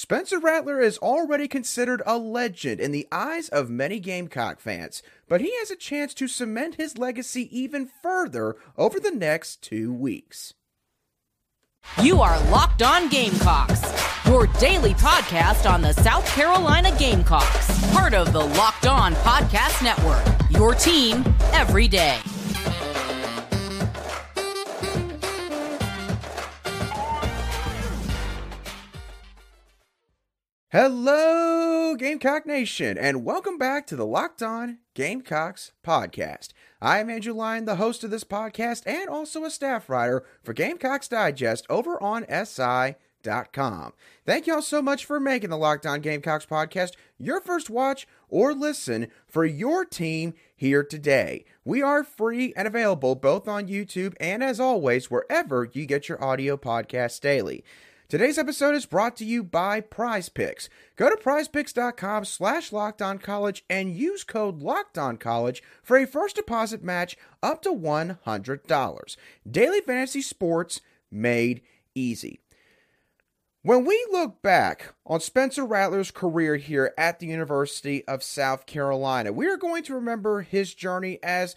Spencer Rattler is already considered a legend in the eyes of many Gamecock fans, but he has a chance to cement his legacy even further over the next two weeks. You are Locked On Gamecocks, your daily podcast on the South Carolina Gamecocks, part of the Locked On Podcast Network, your team every day. Hello, Gamecock Nation, and welcome back to the Locked On Gamecocks podcast. I am Andrew Lyon, the host of this podcast, and also a staff writer for Gamecocks Digest over on SI.com. Thank you all so much for making the Locked On Gamecocks podcast your first watch or listen for your team here today. We are free and available both on YouTube and, as always, wherever you get your audio podcasts daily. Today's episode is brought to you by Prize Picks. Go to prizepicks.com slash college and use code LOCKEDONCollege for a first deposit match up to $100. Daily fantasy sports made easy. When we look back on Spencer Rattler's career here at the University of South Carolina, we are going to remember his journey as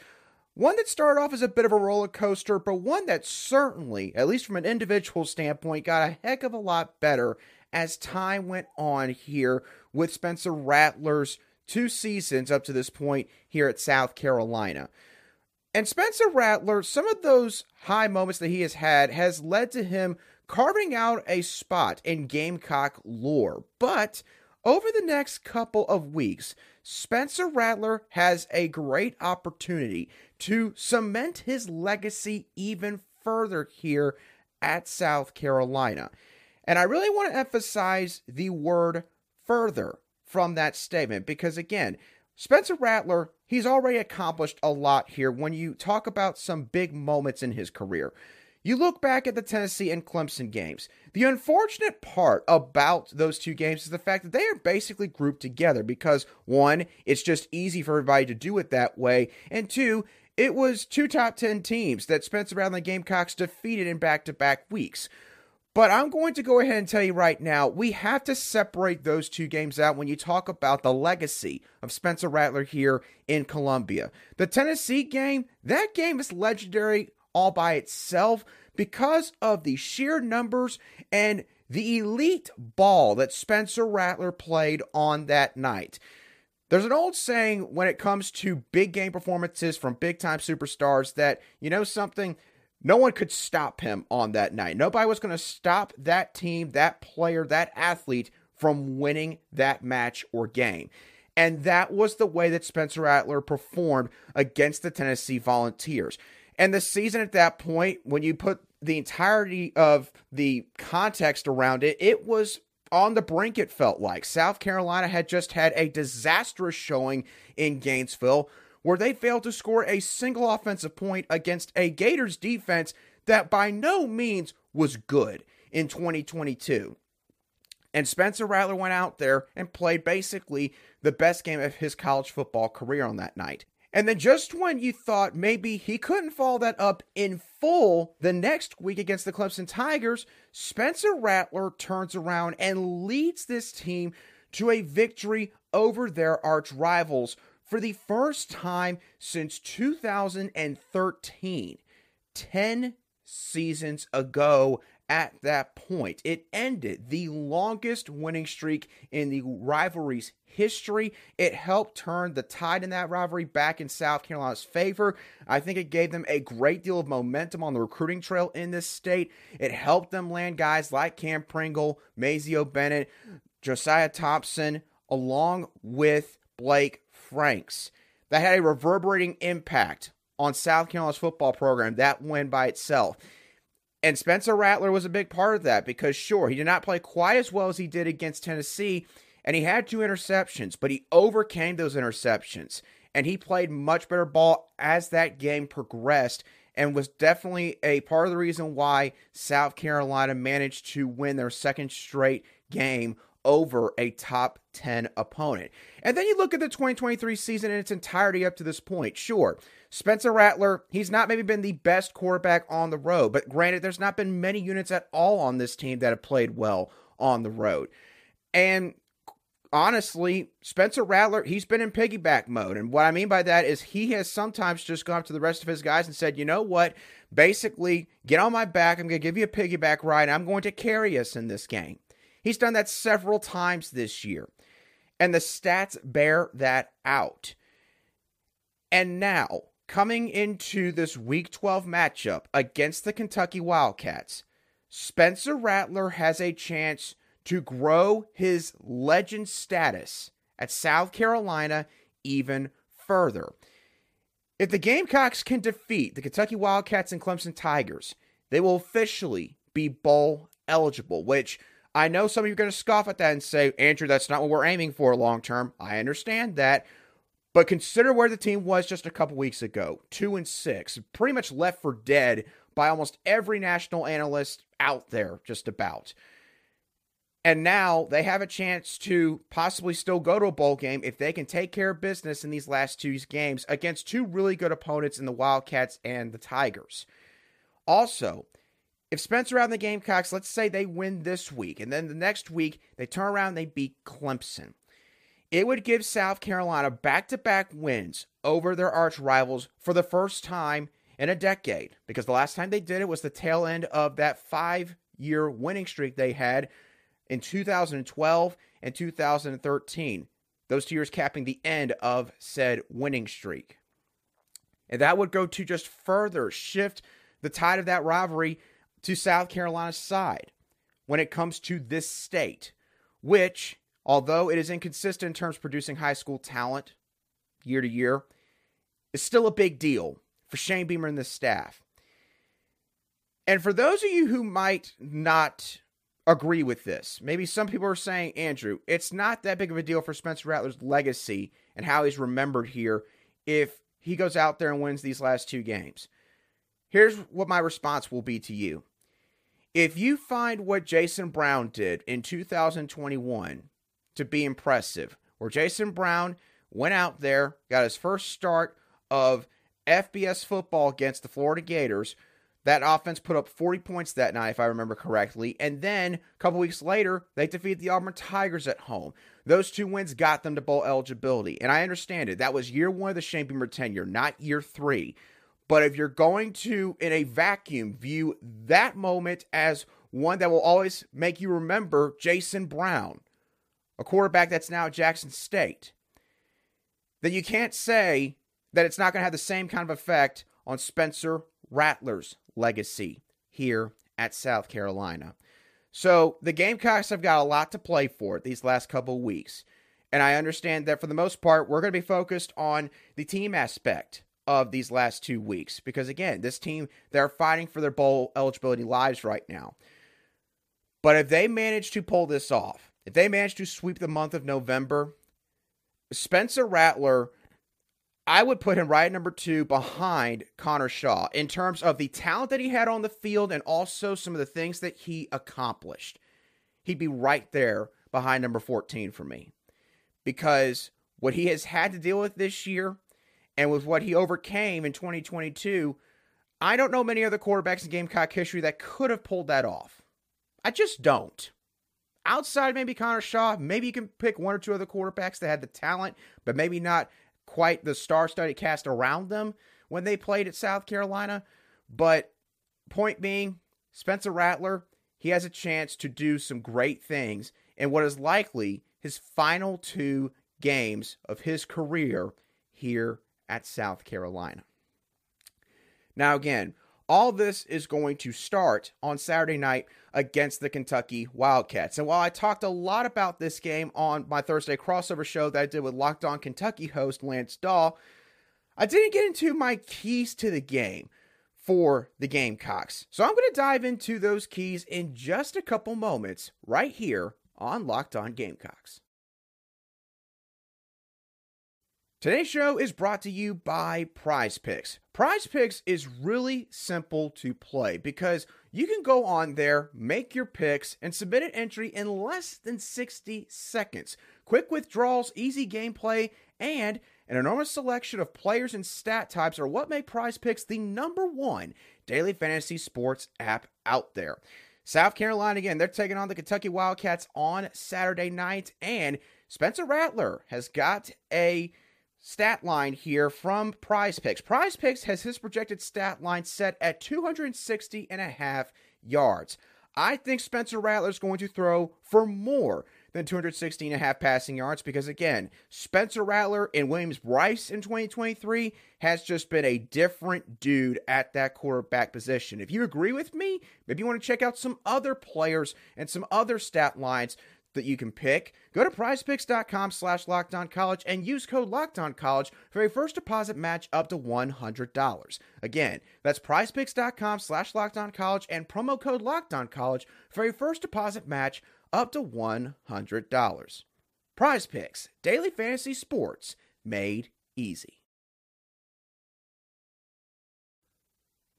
one that started off as a bit of a roller coaster, but one that certainly, at least from an individual standpoint, got a heck of a lot better as time went on here with Spencer Rattler's two seasons up to this point here at South Carolina. And Spencer Rattler, some of those high moments that he has had has led to him carving out a spot in Gamecock lore. But over the next couple of weeks, Spencer Rattler has a great opportunity to cement his legacy even further here at South Carolina. And I really want to emphasize the word further from that statement because, again, Spencer Rattler, he's already accomplished a lot here when you talk about some big moments in his career. You look back at the Tennessee and Clemson games. The unfortunate part about those two games is the fact that they are basically grouped together because, one, it's just easy for everybody to do it that way, and two, it was two top 10 teams that Spencer Rattler and Gamecocks defeated in back to back weeks. But I'm going to go ahead and tell you right now, we have to separate those two games out when you talk about the legacy of Spencer Rattler here in Columbia. The Tennessee game, that game is legendary all by itself because of the sheer numbers and the elite ball that Spencer Rattler played on that night. There's an old saying when it comes to big game performances from big time superstars that, you know, something, no one could stop him on that night. Nobody was going to stop that team, that player, that athlete from winning that match or game. And that was the way that Spencer Rattler performed against the Tennessee Volunteers. And the season at that point, when you put the entirety of the context around it, it was on the brink, it felt like. South Carolina had just had a disastrous showing in Gainesville where they failed to score a single offensive point against a Gators defense that by no means was good in 2022. And Spencer Rattler went out there and played basically the best game of his college football career on that night. And then just when you thought maybe he couldn't follow that up in full the next week against the Clemson Tigers, Spencer Rattler turns around and leads this team to a victory over their arch rivals for the first time since 2013. 10 seasons ago at that point. It ended the longest winning streak in the rivalry's history. It helped turn the tide in that rivalry back in South Carolina's favor. I think it gave them a great deal of momentum on the recruiting trail in this state. It helped them land guys like Cam Pringle, Mazeo Bennett, Josiah Thompson, along with Blake Franks. That had a reverberating impact on South Carolina's football program, that win by itself. And Spencer Rattler was a big part of that because, sure, he did not play quite as well as he did against Tennessee, and he had two interceptions, but he overcame those interceptions. And he played much better ball as that game progressed and was definitely a part of the reason why South Carolina managed to win their second straight game over a top 10 opponent. And then you look at the 2023 season in its entirety up to this point. Sure, Spencer Rattler, he's not maybe been the best quarterback on the road, but granted, there's not been many units at all on this team that have played well on the road. And honestly, Spencer Rattler, he's been in piggyback mode. And what I mean by that is he has sometimes just gone up to the rest of his guys and said, you know what? Basically, get on my back. I'm going to give you a piggyback ride. I'm going to carry us in this game. He's done that several times this year. And the stats bear that out. And now, coming into this week 12 matchup against the Kentucky Wildcats, Spencer Rattler has a chance to grow his legend status at South Carolina even further. If the Gamecocks can defeat the Kentucky Wildcats and Clemson Tigers, they will officially be bowl eligible, which I know some of you are going to scoff at that and say, Andrew, that's not what we're aiming for long term. I understand that. But consider where the team was just a couple weeks ago two and six, pretty much left for dead by almost every national analyst out there, just about. And now they have a chance to possibly still go to a bowl game if they can take care of business in these last two games against two really good opponents in the Wildcats and the Tigers. Also, if Spencer out in the Gamecocks, let's say they win this week, and then the next week they turn around and they beat Clemson. It would give South Carolina back to back wins over their arch rivals for the first time in a decade, because the last time they did it was the tail end of that five year winning streak they had in 2012 and 2013. Those two years capping the end of said winning streak. And that would go to just further shift the tide of that rivalry to South Carolina's side when it comes to this state, which, although it is inconsistent in terms of producing high school talent year to year, is still a big deal for Shane Beamer and the staff. And for those of you who might not agree with this. Maybe some people are saying, Andrew, it's not that big of a deal for Spencer Rattler's legacy and how he's remembered here if he goes out there and wins these last two games. Here's what my response will be to you. If you find what Jason Brown did in 2021 to be impressive, where Jason Brown went out there, got his first start of FBS football against the Florida Gators, that offense put up 40 points that night, if I remember correctly. And then a couple weeks later, they defeat the Auburn Tigers at home. Those two wins got them to bowl eligibility. And I understand it. That was year one of the Shane Beamer tenure, not year three. But if you're going to, in a vacuum, view that moment as one that will always make you remember Jason Brown, a quarterback that's now at Jackson State, then you can't say that it's not going to have the same kind of effect on Spencer Rattler's legacy here at South Carolina. So the Gamecocks have got a lot to play for these last couple weeks. And I understand that for the most part, we're going to be focused on the team aspect of these last two weeks. Because again, this team, they're fighting for their bowl eligibility lives right now. But if they manage to pull this off, if they manage to sweep the month of November, Spencer Rattler I would put him right number two behind Connor Shaw in terms of the talent that he had on the field and also some of the things that he accomplished. He'd be right there behind number 14 for me because what he has had to deal with this year and with what he overcame in 2022, I don't know many other quarterbacks in Gamecock history that could have pulled that off. I just don't. Outside maybe Connor Shaw, maybe you can pick one or two other quarterbacks that had the talent, but maybe not quite the star studded cast around them when they played at South Carolina. But point being, Spencer Rattler, he has a chance to do some great things in what is likely his final two games of his career here at South Carolina. Now, again, all this is going to start on Saturday night against the Kentucky Wildcats. And while I talked a lot about this game on my Thursday crossover show that I did with Locked On Kentucky host Lance Daw, I didn't get into my keys to the game for the Gamecocks. So I'm going to dive into those keys in just a couple moments right here on Locked On Gamecocks. Today's show is brought to you by Prize Picks. Prize Picks is really simple to play because you can go on there, make your picks, and submit an entry in less than 60 seconds. Quick withdrawals, easy gameplay, and an enormous selection of players and stat types are what make Prize Picks the number one daily fantasy sports app out there. South Carolina, again, they're taking on the Kentucky Wildcats on Saturday night. And Spencer Rattler has got a stat line here from Prize Picks. Prize Picks has his projected stat line set at 260 and a half yards. I think Spencer Rattler is going to throw for more than 260 and a half passing yards because, again, Spencer Rattler and Williams Brice in 2023 has just been a different dude at that quarterback position. If you agree with me, maybe you want to check out some other players and some other stat lines that you can pick. Go to prizepicks.com slash college and use code college for a first deposit match up to $100. Again, that's prizepicks.com slash college and promo code college for a first deposit match up to $100. Prize Picks, daily fantasy sports made easy.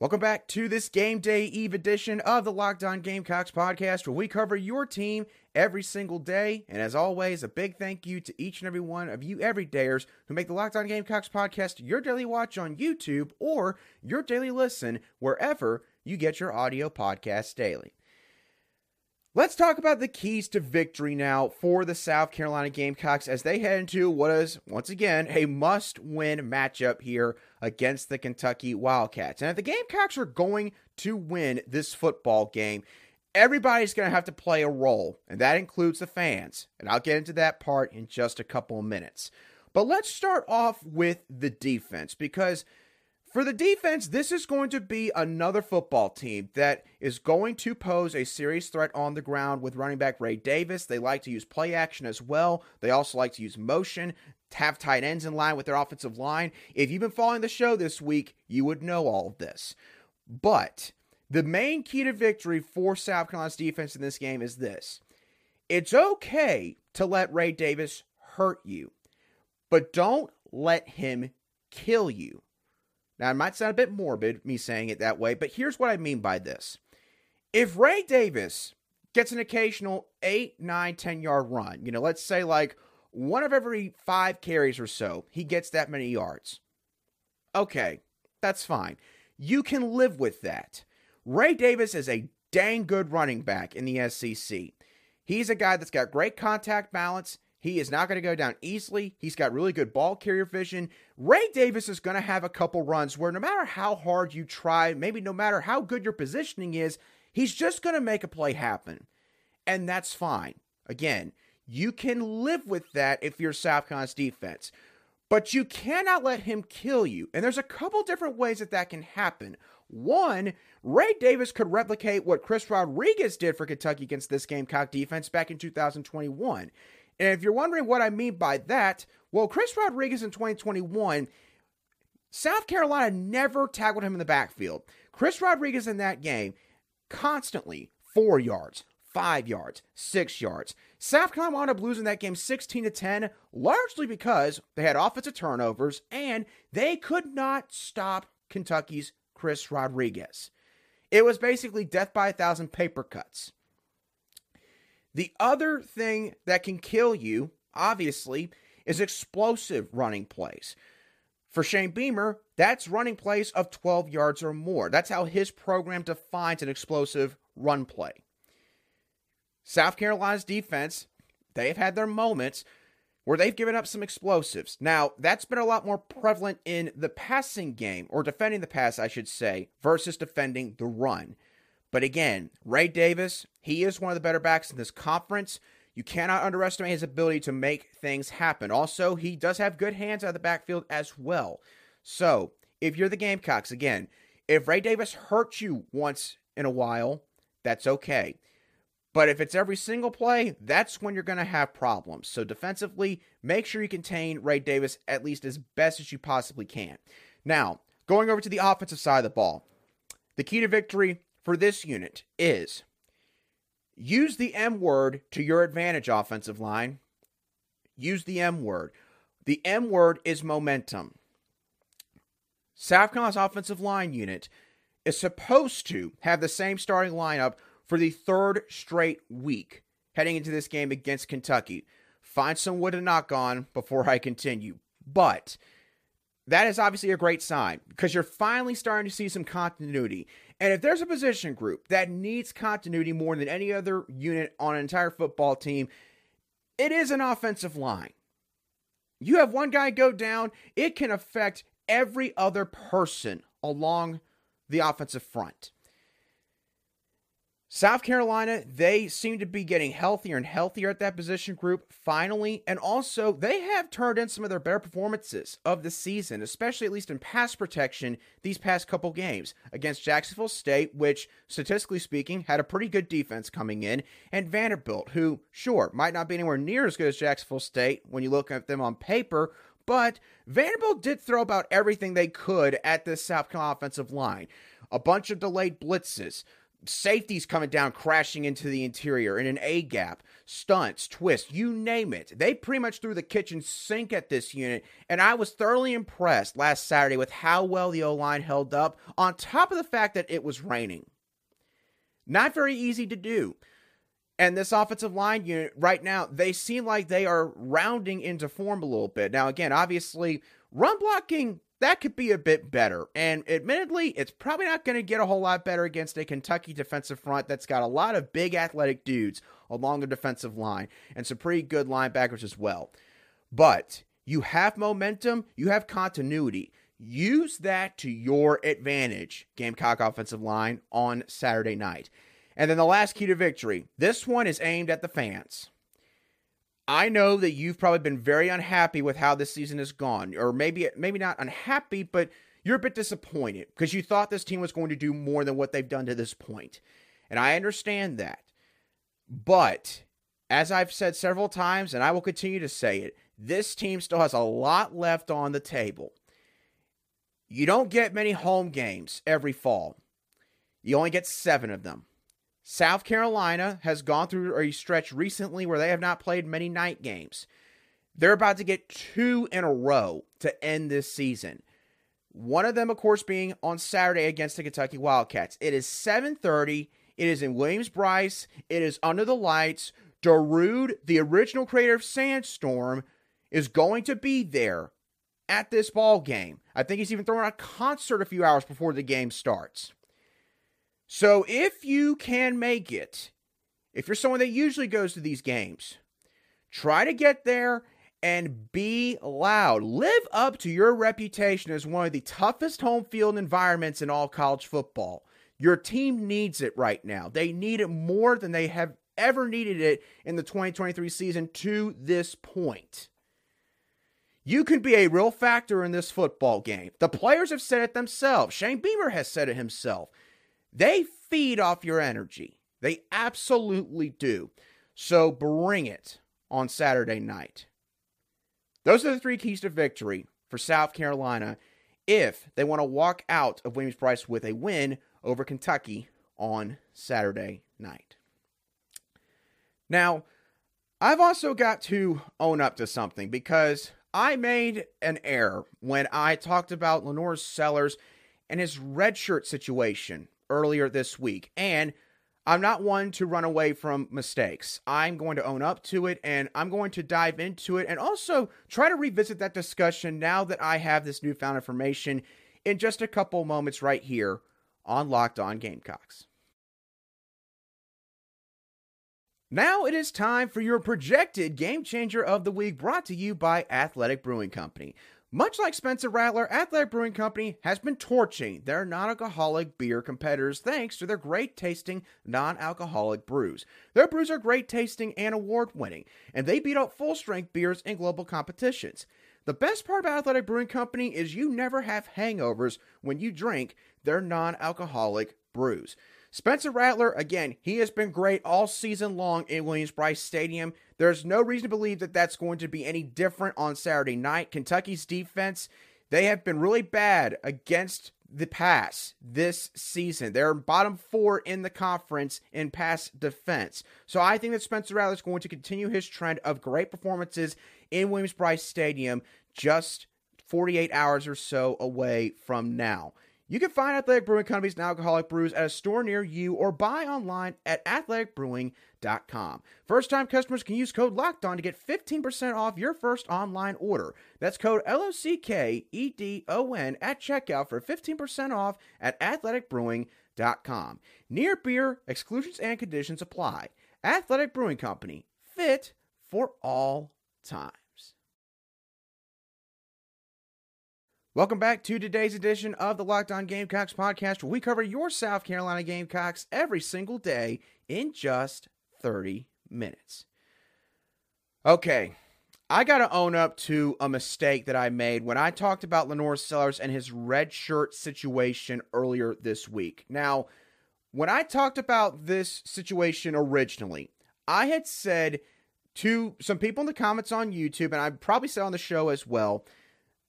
Welcome back to this Game Day Eve edition of the Locked On Gamecocks podcast, where we cover your team every single day. And as always, a big thank you to each and every one of you everydayers who make the Locked On Gamecocks podcast your daily watch on YouTube or your daily listen wherever you get your audio podcasts daily. Let's talk about the keys to victory now for the South Carolina Gamecocks as they head into what is, once again, a must win matchup here against the Kentucky Wildcats. And if the Gamecocks are going to win this football game, everybody's going to have to play a role, and that includes the fans. And I'll get into that part in just a couple of minutes. But let's start off with the defense because for the defense, this is going to be another football team that is going to pose a serious threat on the ground with running back Ray Davis. They like to use play action as well. They also like to use motion, have tight ends in line with their offensive line. If you've been following the show this week, you would know all of this. But the main key to victory for South Carolina's defense in this game is this it's okay to let Ray Davis hurt you, but don't let him kill you. Now, it might sound a bit morbid, me saying it that way, but here's what I mean by this. If Ray Davis gets an occasional 8, 9, 10 yard run, you know, let's say like one of every five carries or so, he gets that many yards. Okay, that's fine. You can live with that. Ray Davis is a dang good running back in the SEC. He's a guy that's got great contact balance. He is not going to go down easily. He's got really good ball carrier vision. Ray Davis is going to have a couple runs where no matter how hard you try, maybe no matter how good your positioning is, he's just going to make a play happen. And that's fine. Again, you can live with that if you're South Carolina's defense. But you cannot let him kill you. And there's a couple different ways that that can happen. One, Ray Davis could replicate what Chris Rodriguez did for Kentucky against this Gamecock defense back in 2021. And if you're wondering what I mean by that, well, Chris Rodriguez in 2021, South Carolina never tackled him in the backfield. Chris Rodriguez in that game constantly four yards, five yards, six yards. South Carolina wound up losing that game 16 to 10, largely because they had offensive turnovers and they could not stop Kentucky's Chris Rodriguez. It was basically death by a thousand paper cuts. The other thing that can kill you, obviously, is explosive running plays. For Shane Beamer, that's running plays of 12 yards or more. That's how his program defines an explosive run play. South Carolina's defense, they've had their moments where they've given up some explosives. Now, that's been a lot more prevalent in the passing game, or defending the pass, I should say, versus defending the run. But again, Ray Davis, he is one of the better backs in this conference. You cannot underestimate his ability to make things happen. Also, he does have good hands out of the backfield as well. So, if you're the Gamecocks, again, if Ray Davis hurts you once in a while, that's okay. But if it's every single play, that's when you're going to have problems. So, defensively, make sure you contain Ray Davis at least as best as you possibly can. Now, going over to the offensive side of the ball, the key to victory for this unit is use the M word to your advantage, offensive line. Use the M word. The M word is momentum. Carolina's offensive line unit is supposed to have the same starting lineup for the third straight week heading into this game against Kentucky. Find some wood to knock on before I continue. But that is obviously a great sign because you're finally starting to see some continuity. And if there's a position group that needs continuity more than any other unit on an entire football team, it is an offensive line. You have one guy go down, it can affect every other person along the offensive front. South Carolina, they seem to be getting healthier and healthier at that position group finally. And also, they have turned in some of their better performances of the season, especially at least in pass protection these past couple games against Jacksonville State, which, statistically speaking, had a pretty good defense coming in, and Vanderbilt, who, sure, might not be anywhere near as good as Jacksonville State when you look at them on paper, but Vanderbilt did throw about everything they could at this South Carolina offensive line. A bunch of delayed blitzes safeties coming down, crashing into the interior in an A gap, stunts, twists, you name it. They pretty much threw the kitchen sink at this unit, and I was thoroughly impressed last Saturday with how well the O line held up, on top of the fact that it was raining. Not very easy to do. And this offensive line unit right now, they seem like they are rounding into form a little bit. Now, again, obviously, run blocking that could be a bit better. And admittedly, it's probably not going to get a whole lot better against a Kentucky defensive front that's got a lot of big athletic dudes along the defensive line and some pretty good linebackers as well. But you have momentum, you have continuity. Use that to your advantage, Gamecock offensive line on Saturday night. And then the last key to victory. This one is aimed at the fans. I know that you've probably been very unhappy with how this season has gone, or maybe maybe not unhappy, but you're a bit disappointed because you thought this team was going to do more than what they've done to this point. And I understand that. But as I've said several times, and I will continue to say it, this team still has a lot left on the table. You don't get many home games every fall. You only get seven of them. South Carolina has gone through a stretch recently where they have not played many night games. They're about to get two in a row to end this season. One of them, of course, being on Saturday against the Kentucky Wildcats. It is 7:30. It is in Williams-Brice. It is under the lights. Darude, the original creator of Sandstorm, is going to be there at this ball game. I think he's even throwing a concert a few hours before the game starts. So if you can make it, if you're someone that usually goes to these games, try to get there and be loud. Live up to your reputation as one of the toughest home field environments in all college football. Your team needs it right now. They need it more than they have ever needed it in the 2023 season to this point. You can be a real factor in this football game. The players have said it themselves. Shane Beamer has said it himself. They feed off your energy. They absolutely do. So bring it on Saturday night. Those are the three keys to victory for South Carolina if they want to walk out of Williams-Brice with a win over Kentucky on Saturday night. Now, I've also got to own up to something because I made an error when I talked about LaNorris Sellers and his redshirt situation earlier this week. And I'm not one to run away from mistakes. I'm going to own up to it and I'm going to dive into it and also try to revisit that discussion now that I have this newfound information in just a couple moments right here on Locked On Gamecocks. Now it is time for your projected game changer of the week brought to you by Athletic Brewing Company. Much like Spencer Rattler, Athletic Brewing Company has been torching their non alcoholic beer competitors thanks to their great tasting non alcoholic brews. Their brews are great tasting and award winning, and they beat out full strength beers in global competitions. The best part about Athletic Brewing Company is you never have hangovers when you drink their non alcoholic brews. Spencer Rattler, again, he has been great all season long in Williams-Brice Stadium. There's no reason to believe that that's going to be any different on Saturday night. Kentucky's defense, they have been really bad against the pass this season. They're bottom four in the conference in pass defense. So I think that Spencer Rattler is going to continue his trend of great performances in Williams-Brice Stadium just 48 hours or so away from now. You can find Athletic Brewing Company's non-alcoholic brews at a store near you or buy online at athleticbrewing.com. First-time customers can use code LOCKEDON to get 15% off your first online order. That's code L-O-C-K-E-D-O-N at checkout for 15% off at athleticbrewing.com. Near beer, exclusions and conditions apply. Athletic Brewing Company, fit for all times. Welcome back to today's edition of the Locked On Gamecocks podcast, where we cover your South Carolina Gamecocks every single day in just 30 minutes. Okay, I got to own up to a mistake that I made when I talked about LaNorris Sellers and his red shirt situation earlier this week. Now, when I talked about this situation originally, I had said to some people in the comments on YouTube, and I probably said on the show as well,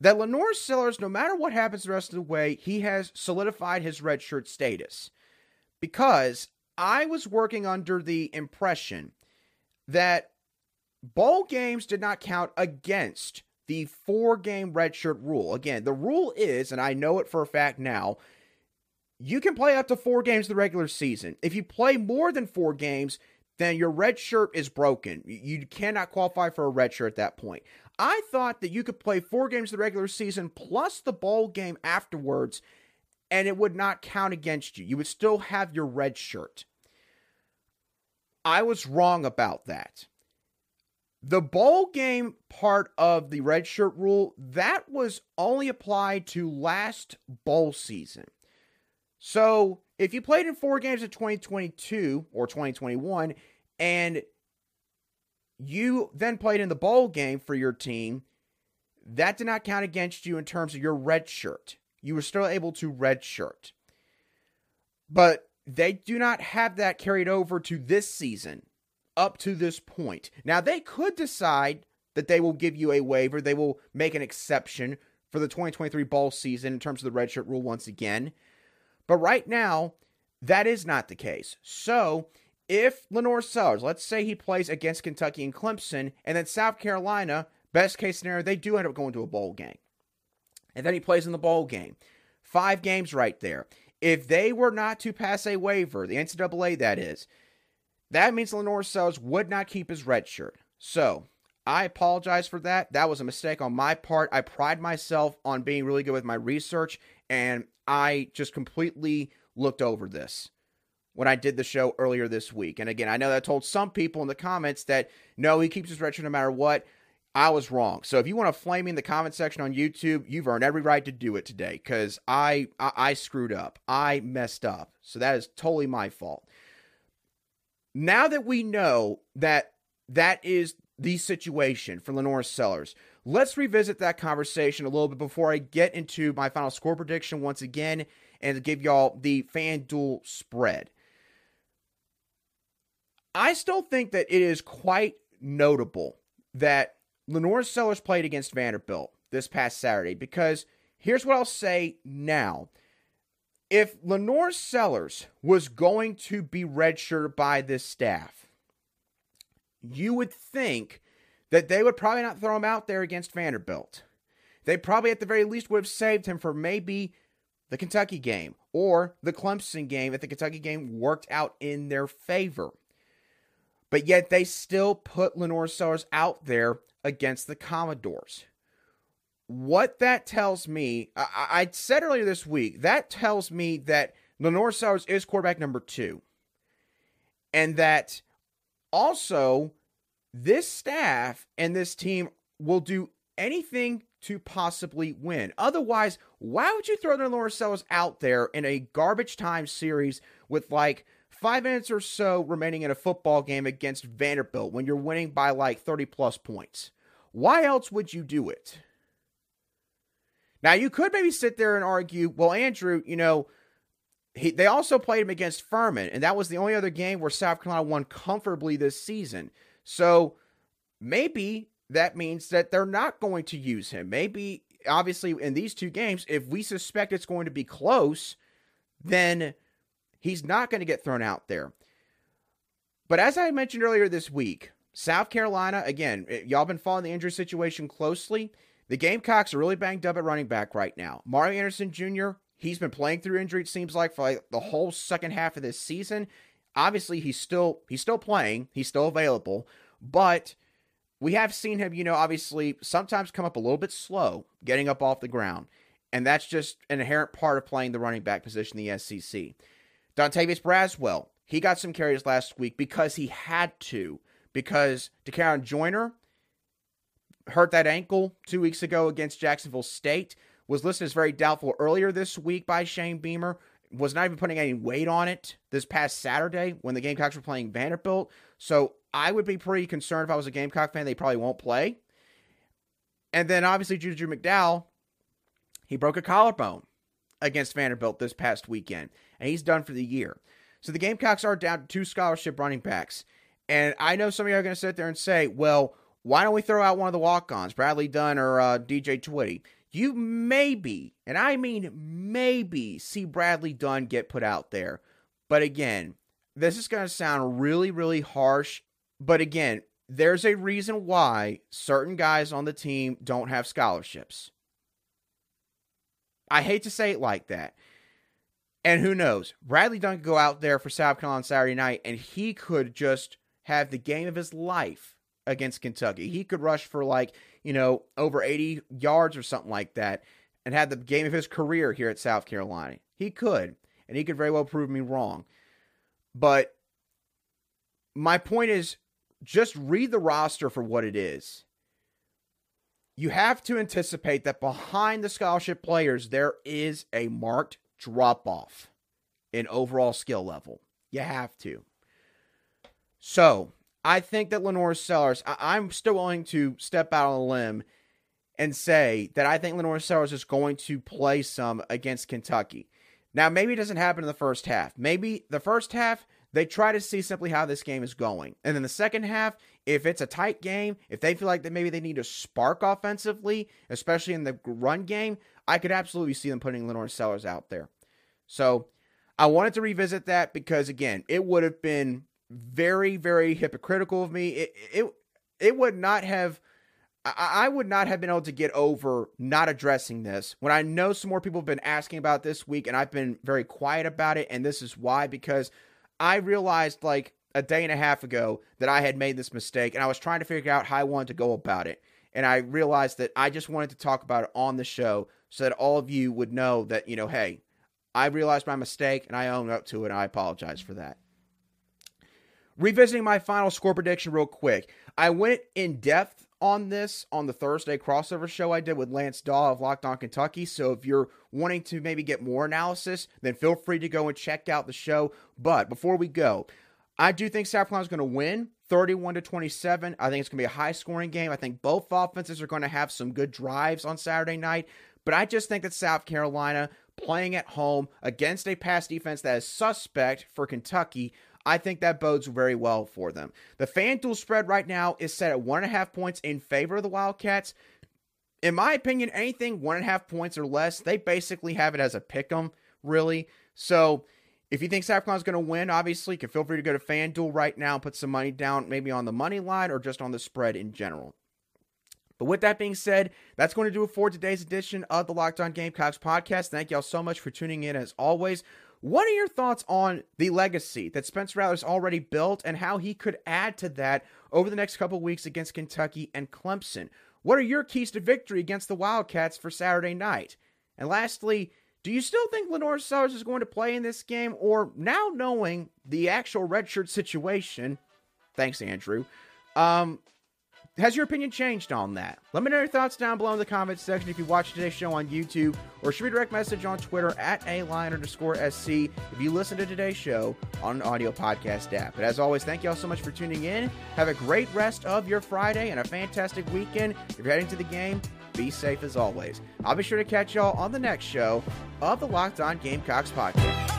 that LaNorris Sellers, no matter what happens the rest of the way, he has solidified his redshirt status. Because I was working under the impression that bowl games did not count against the four game redshirt rule. Again, the rule is, and I know it for a fact now, you can play up to four games the regular season. If you play more than four games, then your red shirt is broken. You cannot qualify for a red shirt at that point. I thought that you could play four games of the regular season plus the bowl game afterwards, and it would not count against you. You would still have your red shirt. I was wrong about that. The bowl game part of the red shirt rule, that was only applied to last bowl season. So if you played in four games of 2022 or 2021 and you then played in the bowl game for your team, that did not count against you in terms of your red shirt. You were still able to red shirt. But they do not have that carried over to this season up to this point. Now, they could decide that they will give you a waiver, they will make an exception for the 2023 bowl season in terms of the redshirt rule once again. But right now, that is not the case. So, if LaNorris Sellers, let's say he plays against Kentucky and Clemson, and then South Carolina, best case scenario, they do end up going to a bowl game. And then he plays in the bowl game. Five games right there. If they were not to pass a waiver, the NCAA that is, that means LaNorris Sellers would not keep his red shirt. So I apologize for that. That was a mistake on my part. I pride myself on being really good with my research, and I just completely looked over this when I did the show earlier this week. And again, I know that I told some people in the comments that no, he keeps his shirt no matter what. I was wrong. So if you want to flame me in the comment section on YouTube, you've earned every right to do it today because I, I I screwed up. I messed up. So that is totally my fault. Now that we know that that is the situation for LaNorris Sellers, let's revisit that conversation a little bit before I get into my final score prediction once again and give y'all the FanDuel spread. I still think that it is quite notable that LaNorris Sellers played against Vanderbilt this past Saturday because here's what I'll say now. If LaNorris Sellers was going to be redshirted by this staff, you would think that they would probably not throw him out there against Vanderbilt. They probably, at the very least, would have saved him for maybe the Kentucky game or the Clemson game if the Kentucky game worked out in their favor. But yet they still put LaNorris Sellers out there against the Commodores. What that tells me, I, I said earlier this week, that tells me that LaNorris Sellers is quarterback number two. And that also this staff and this team will do anything to possibly win. Otherwise, why would you throw LaNorris Sellers out there in a garbage time series with like five minutes or so remaining in a football game against Vanderbilt when you're winning by like 30 plus points. Why else would you do it? Now, you could maybe sit there and argue, well, Andrew, you know, he, they also played him against Furman, and that was the only other game where South Carolina won comfortably this season. So maybe that means that they're not going to use him. Maybe, obviously, in these two games, if we suspect it's going to be close, then He's not going to get thrown out there. But as I mentioned earlier this week, South Carolina, again, eh, y'all been following the injury situation closely. The Gamecocks are really banged up at running back right now. Mario Anderson Jr., he's been playing through injury, it seems like, for like the whole second half of this season. Obviously, he's still he's still playing, he's still available, but we have seen him, you know, obviously sometimes come up a little bit slow getting up off the ground. And that's just an inherent part of playing the running back position in the SEC. Dontavius Braswell, he got some carries last week because he had to, because Dakereon Joyner hurt that ankle two weeks ago against Jacksonville State, was listed as very doubtful earlier this week by Shane Beamer, was not even putting any weight on it this past Saturday when the Gamecocks were playing Vanderbilt. So I would be pretty concerned if I was a Gamecock fan, they probably won't play. And then obviously Juju McDowell, he broke a collarbone against Vanderbilt this past weekend, and he's done for the year. So the Gamecocks are down to two scholarship running backs. And I know some of you are going to sit there and say, well, why don't we throw out one of the walk ons, Bradley Dunn or uh, DJ Twitty? You maybe, and I mean maybe, see Bradley Dunn get put out there. But again, this is going to sound really, really harsh. But again, there's a reason why certain guys on the team don't have scholarships. I hate to say it like that. And who knows? Bradley Dunn could go out there for South Carolina on Saturday night and he could just have the game of his life against Kentucky. He could rush for like, you know, over 80 yards or something like that and have the game of his career here at South Carolina. He could. And he could very well prove me wrong. But my point is just read the roster for what it is. You have to anticipate that behind the scholarship players, there is a marked drop off in overall skill level. You have to. So I think that LaNorris Sellers, I- am still willing to step out on a limb and say that I think LaNorris Sellers is going to play some against Kentucky. Now, maybe it doesn't happen in the first half. Maybe the first half, they try to see simply how this game is going. And then the second half, if it's a tight game, if they feel like that maybe they need a spark offensively, especially in the run game, I could absolutely see them putting LaNorris Sellers out there. So I wanted to revisit that because again, it would have been very, very hypocritical of me. It it it would not have I, would not have been able to get over not addressing this when I know some more people have been asking about this week and I've been very quiet about it. And this is why, because I realized like a day and a half ago that I had made this mistake and I was trying to figure out how I wanted to go about it. And I realized that I just wanted to talk about it on the show so that all of you would know that, you know, hey, I realized my mistake and I own up to it and I apologize for that. Revisiting my final score prediction real quick. I went in depth on this on the Thursday crossover show I did with Lance Daw of Locked On Kentucky. So if you're wanting to maybe get more analysis, then feel free to go and check out the show. But before we go, I do think South Carolina's going to win 31 to 27. I think it's going to be a high scoring game. I think both offenses are going to have some good drives on Saturday night. But I just think that South Carolina playing at home against a pass defense that is suspect for Kentucky, I think that bodes very well for them. The FanDuel spread right now is set at one and a half points in favor of the Wildcats. In my opinion, anything one and a half points or less, they basically have it as a pick 'em, really. So if you think Carolina's going to win, obviously, you can feel free to go to FanDuel right now and put some money down, maybe on the money line or just on the spread in general. But with that being said, that's going to do it for today's edition of the Locked On Gamecocks podcast. Thank y'all so much for tuning in as always. What are your thoughts on the legacy that Spencer Rattler's already built and how he could add to that over the next couple weeks against Kentucky and Clemson? What are your keys to victory against the Wildcats for Saturday night? And lastly, do you still think LaNorris Sellers is going to play in this game? Or now knowing the actual redshirt situation, thanks, Andrew, um, has your opinion changed on that? Let me know your thoughts down below in the comments section if you watch today's show on YouTube, or shoot me a direct message on Twitter at a line underscore SC if you listen to today's show on an audio podcast app. But as always, thank you all so much for tuning in. Have a great rest of your Friday and a fantastic weekend. If you're heading to the game, be safe as always. I'll be sure to catch y'all on the next show of the Locked On Gamecocks podcast.